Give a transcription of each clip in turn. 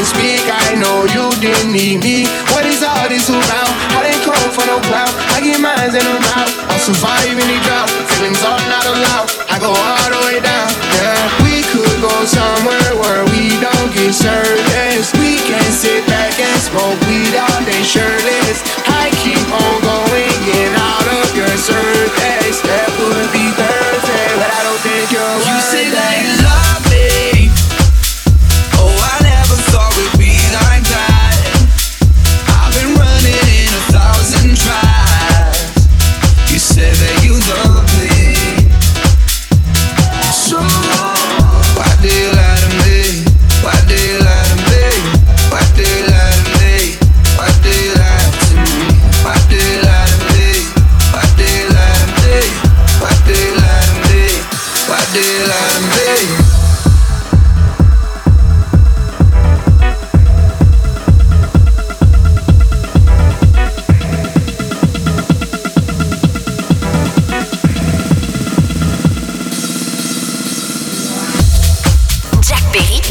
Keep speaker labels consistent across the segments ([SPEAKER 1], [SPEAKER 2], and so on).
[SPEAKER 1] didn't speak, I know you didn't need me. What is all this about? I didn't come for no clout. I get mines and I'm out. I'm surviving the drought. Feelings are not allowed. I go all the way down. Yeah, we could go somewhere where we don't get service. We can sit back and smoke weed all day shirtless. I keep on going, get out of your service.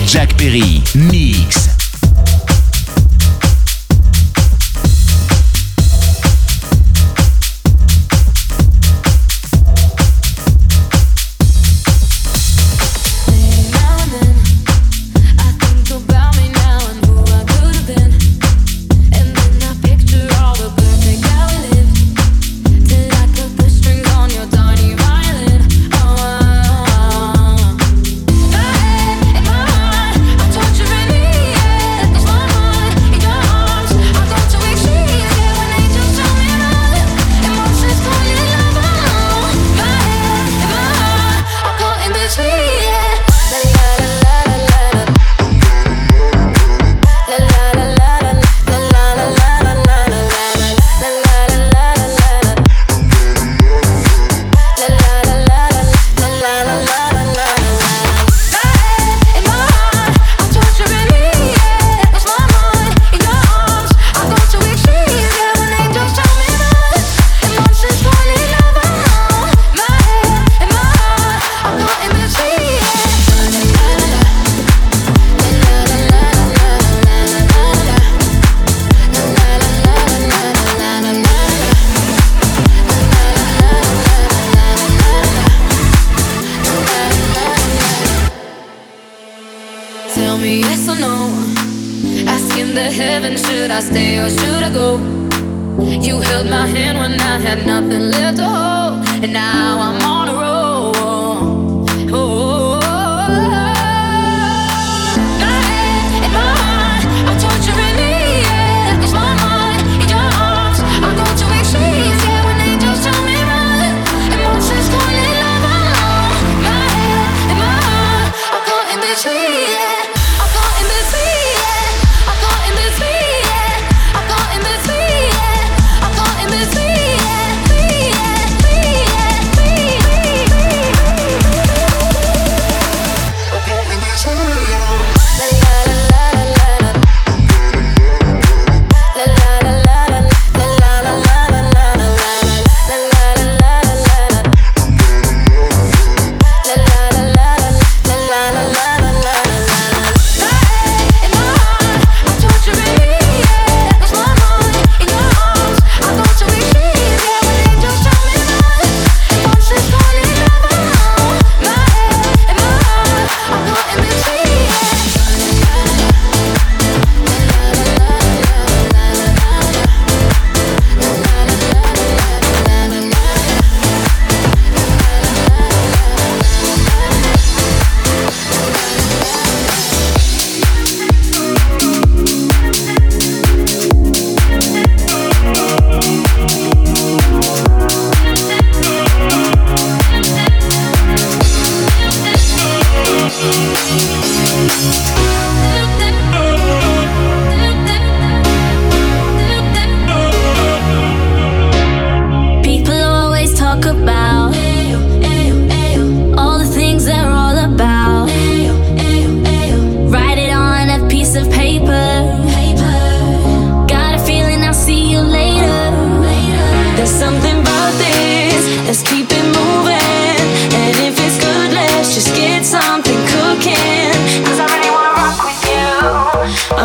[SPEAKER 2] Jack
[SPEAKER 3] Perry, Mix.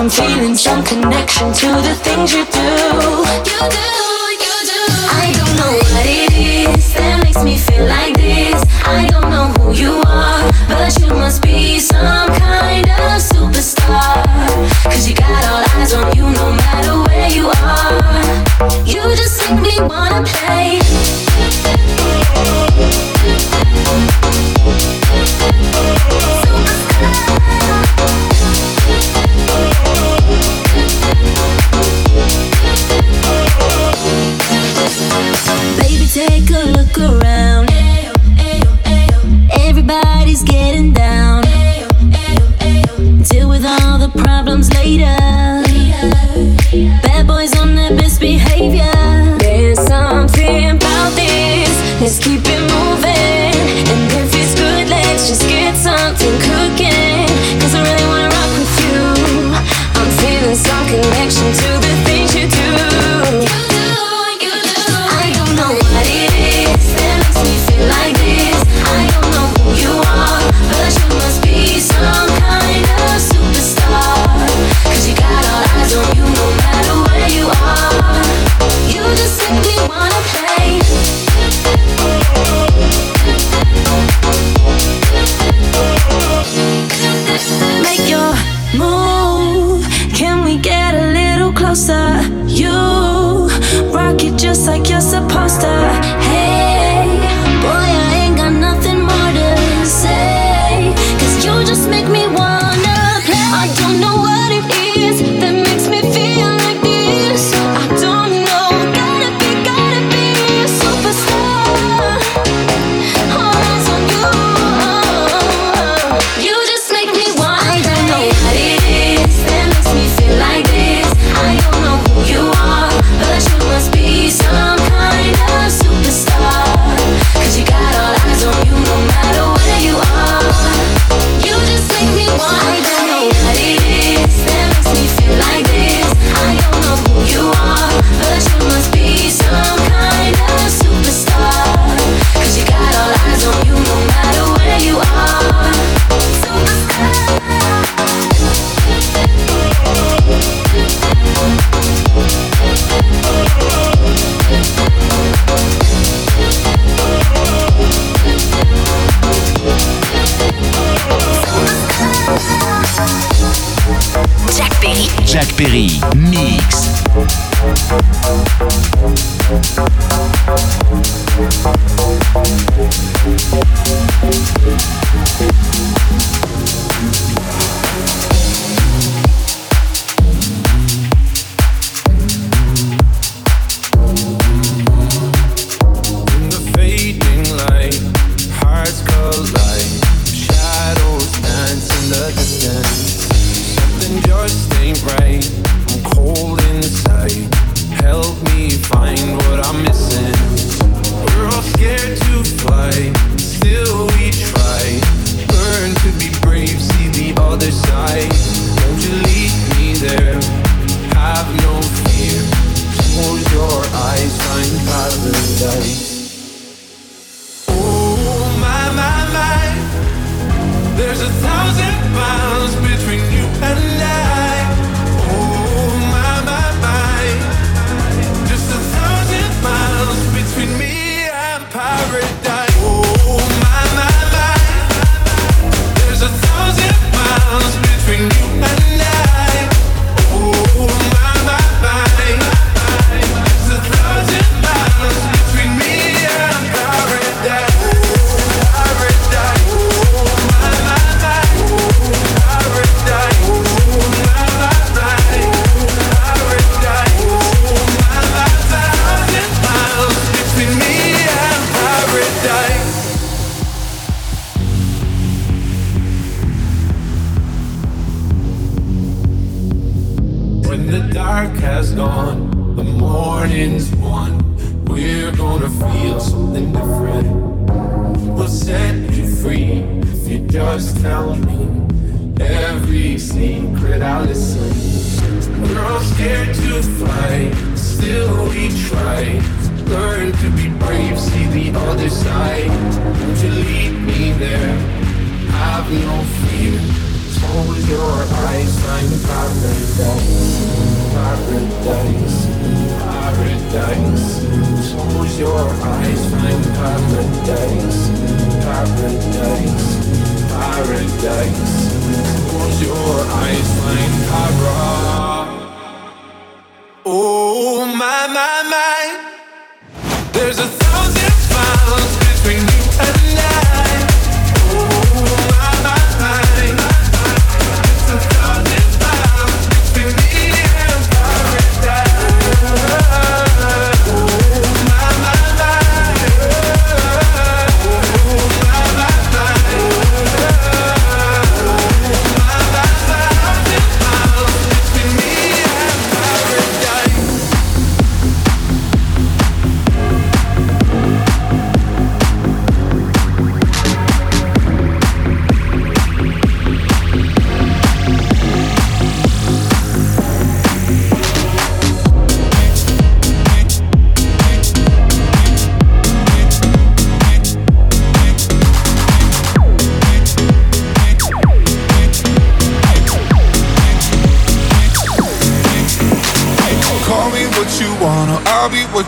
[SPEAKER 4] I'm feeling some connection to the things you do. You do, you do. I don't know what it is that makes me feel like this. I don't know who you are, but you must be some kind of superstar. Cause you got all eyes on you no matter where you are. You just make me
[SPEAKER 5] wanna play.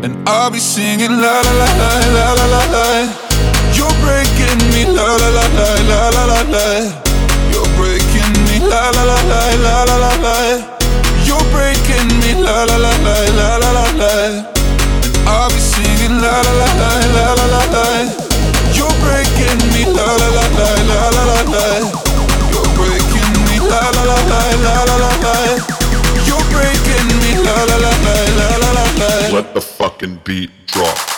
[SPEAKER 6] And I'll be singing la la la la la la la la. You're breaking me la la la la la la la la. You're breaking me la la la la la la la la. You're breaking me la la la la la la la la. And I'll be singing la la la la la la la la. You're breaking me la la la la la la la la. You're breaking me la la la la la la la la. You're breaking me la la la la la.
[SPEAKER 7] Let the fucking beat drop.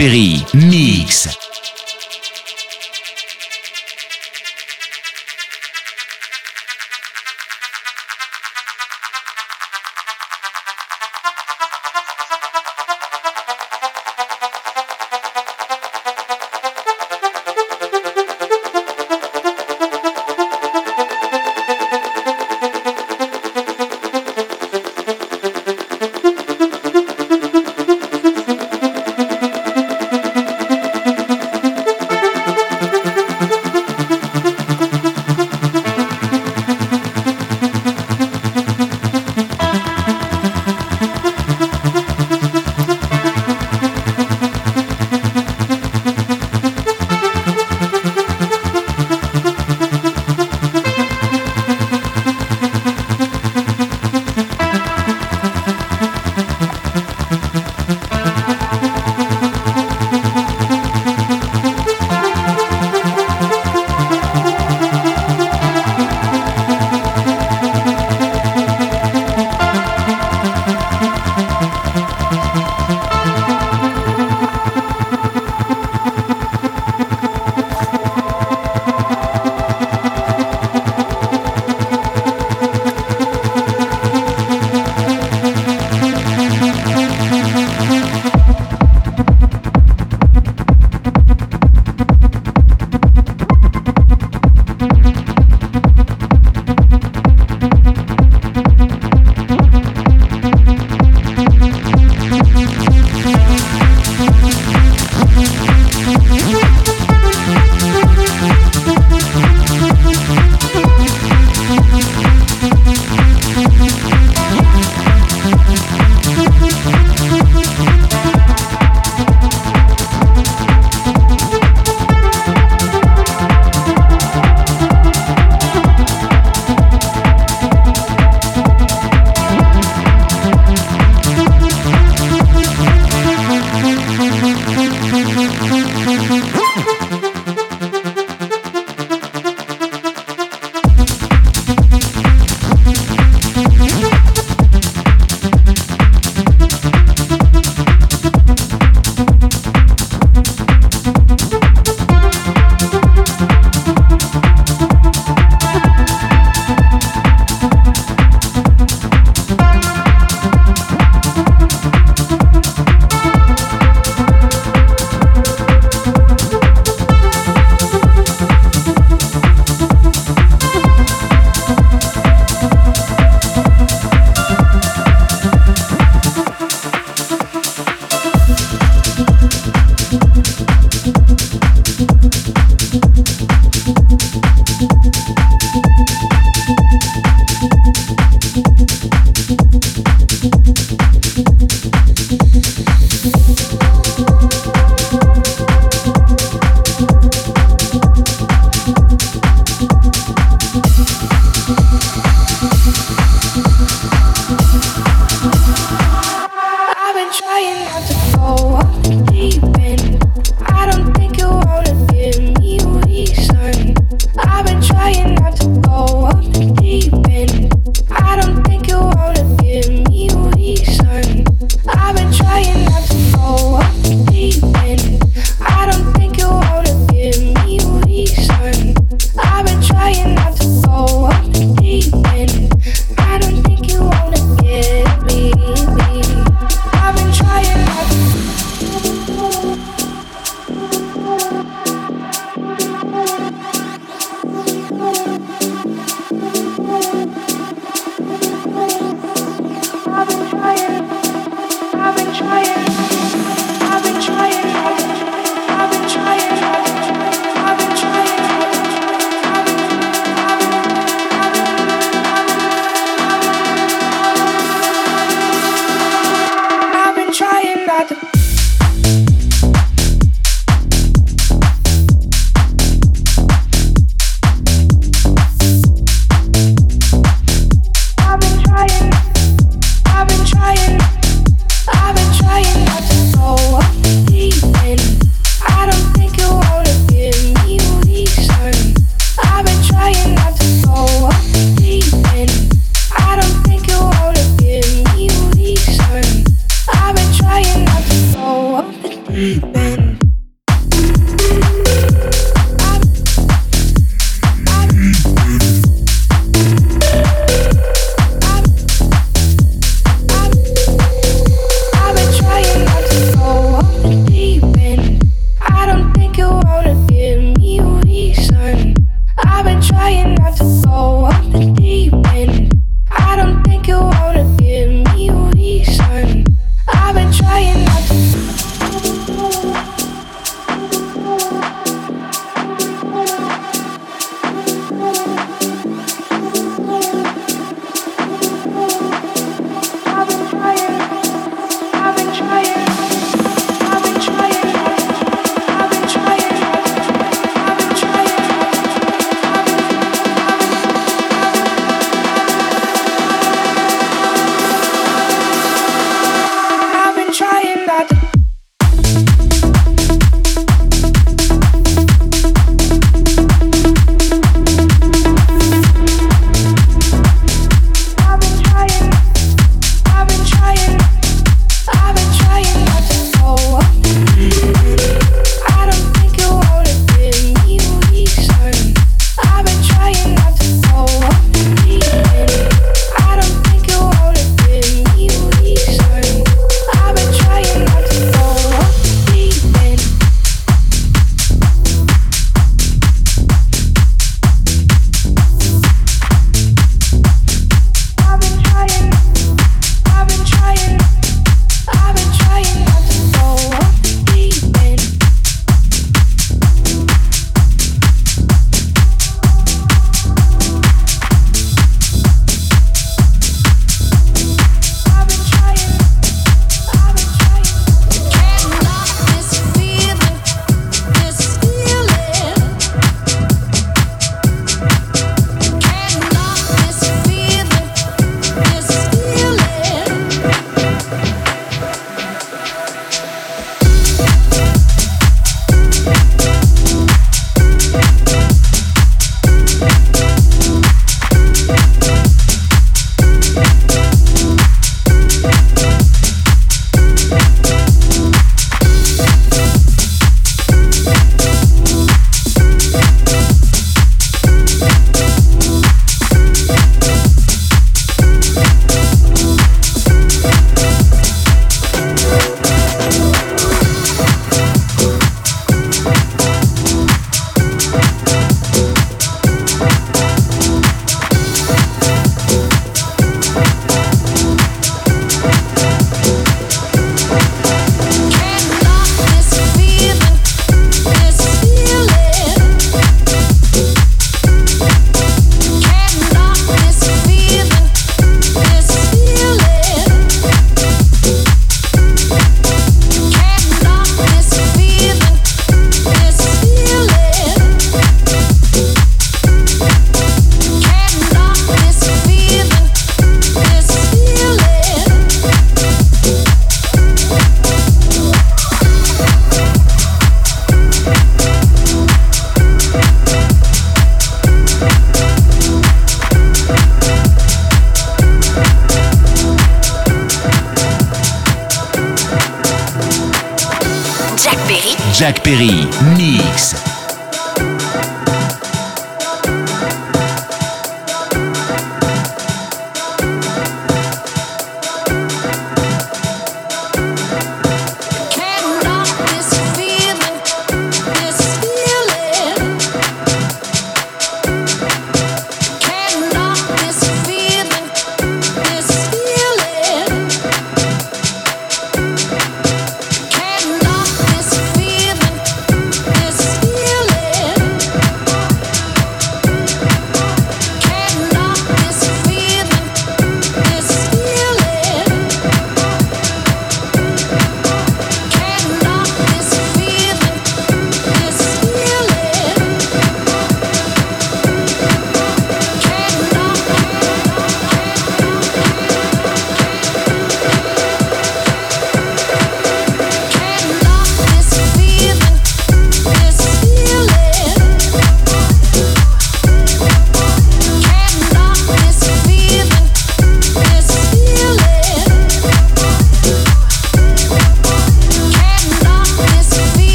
[SPEAKER 3] Perry, Mix.